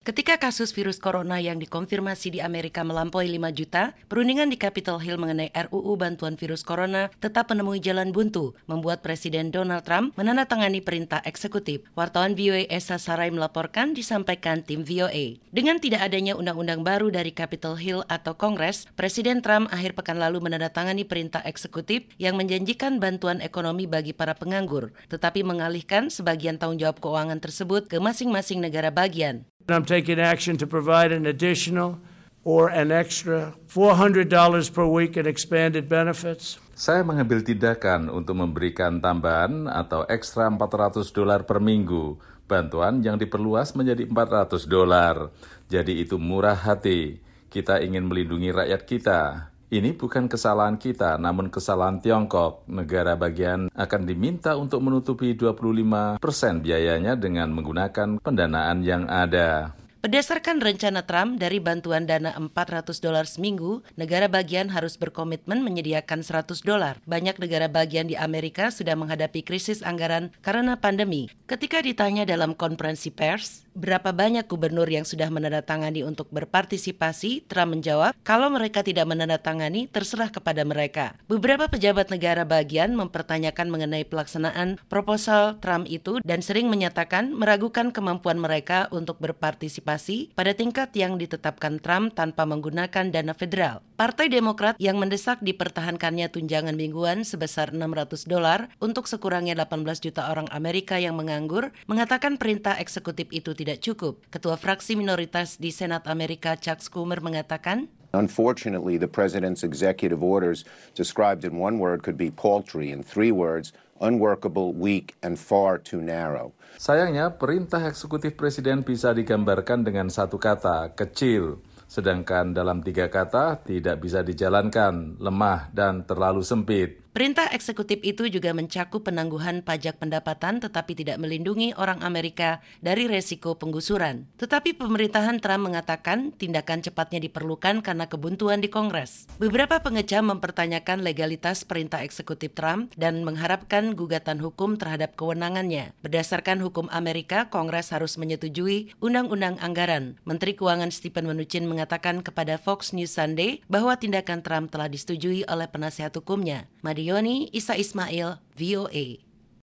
Ketika kasus virus corona yang dikonfirmasi di Amerika melampaui 5 juta, perundingan di Capitol Hill mengenai RUU bantuan virus corona tetap menemui jalan buntu, membuat Presiden Donald Trump menandatangani perintah eksekutif. Wartawan VOA Esa Sarai melaporkan disampaikan tim VOA. Dengan tidak adanya undang-undang baru dari Capitol Hill atau Kongres, Presiden Trump akhir pekan lalu menandatangani perintah eksekutif yang menjanjikan bantuan ekonomi bagi para penganggur, tetapi mengalihkan sebagian tanggung jawab keuangan tersebut ke masing-masing negara bagian. I'm taking action to provide an additional or an extra $400 per week in expanded benefits. Saya mengambil tindakan untuk memberikan tambahan atau ekstra 400 dolar per minggu. Bantuan yang diperluas menjadi 400 dolar. Jadi itu murah hati. Kita ingin melindungi rakyat kita. Ini bukan kesalahan kita, namun kesalahan Tiongkok. Negara bagian akan diminta untuk menutupi 25 persen biayanya dengan menggunakan pendanaan yang ada. Berdasarkan rencana Trump dari bantuan dana 400 dolar seminggu, negara bagian harus berkomitmen menyediakan 100 dolar. Banyak negara bagian di Amerika sudah menghadapi krisis anggaran karena pandemi. Ketika ditanya dalam konferensi pers, berapa banyak gubernur yang sudah menandatangani untuk berpartisipasi, Trump menjawab, kalau mereka tidak menandatangani, terserah kepada mereka. Beberapa pejabat negara bagian mempertanyakan mengenai pelaksanaan proposal Trump itu dan sering menyatakan meragukan kemampuan mereka untuk berpartisipasi partisipasi pada tingkat yang ditetapkan Trump tanpa menggunakan dana federal. Partai Demokrat yang mendesak dipertahankannya tunjangan mingguan sebesar 600 dolar untuk sekurangnya 18 juta orang Amerika yang menganggur mengatakan perintah eksekutif itu tidak cukup. Ketua fraksi minoritas di Senat Amerika Chuck Schumer mengatakan, Unfortunately, the president's executive orders described in one word could be paltry, in three words, unworkable, weak, and far too narrow. Sayangnya, perintah eksekutif presiden bisa digambarkan dengan satu kata, kecil. Sedangkan dalam tiga kata tidak bisa dijalankan, lemah, dan terlalu sempit. Perintah eksekutif itu juga mencakup penangguhan pajak pendapatan tetapi tidak melindungi orang Amerika dari resiko penggusuran. Tetapi pemerintahan Trump mengatakan tindakan cepatnya diperlukan karena kebuntuan di Kongres. Beberapa pengecam mempertanyakan legalitas perintah eksekutif Trump dan mengharapkan gugatan hukum terhadap kewenangannya. Berdasarkan hukum Amerika, Kongres harus menyetujui undang-undang anggaran. Menteri Keuangan Stephen Mnuchin mengatakan kepada Fox News Sunday bahwa tindakan Trump telah disetujui oleh penasihat hukumnya. Madioni Isa Ismail, VOA.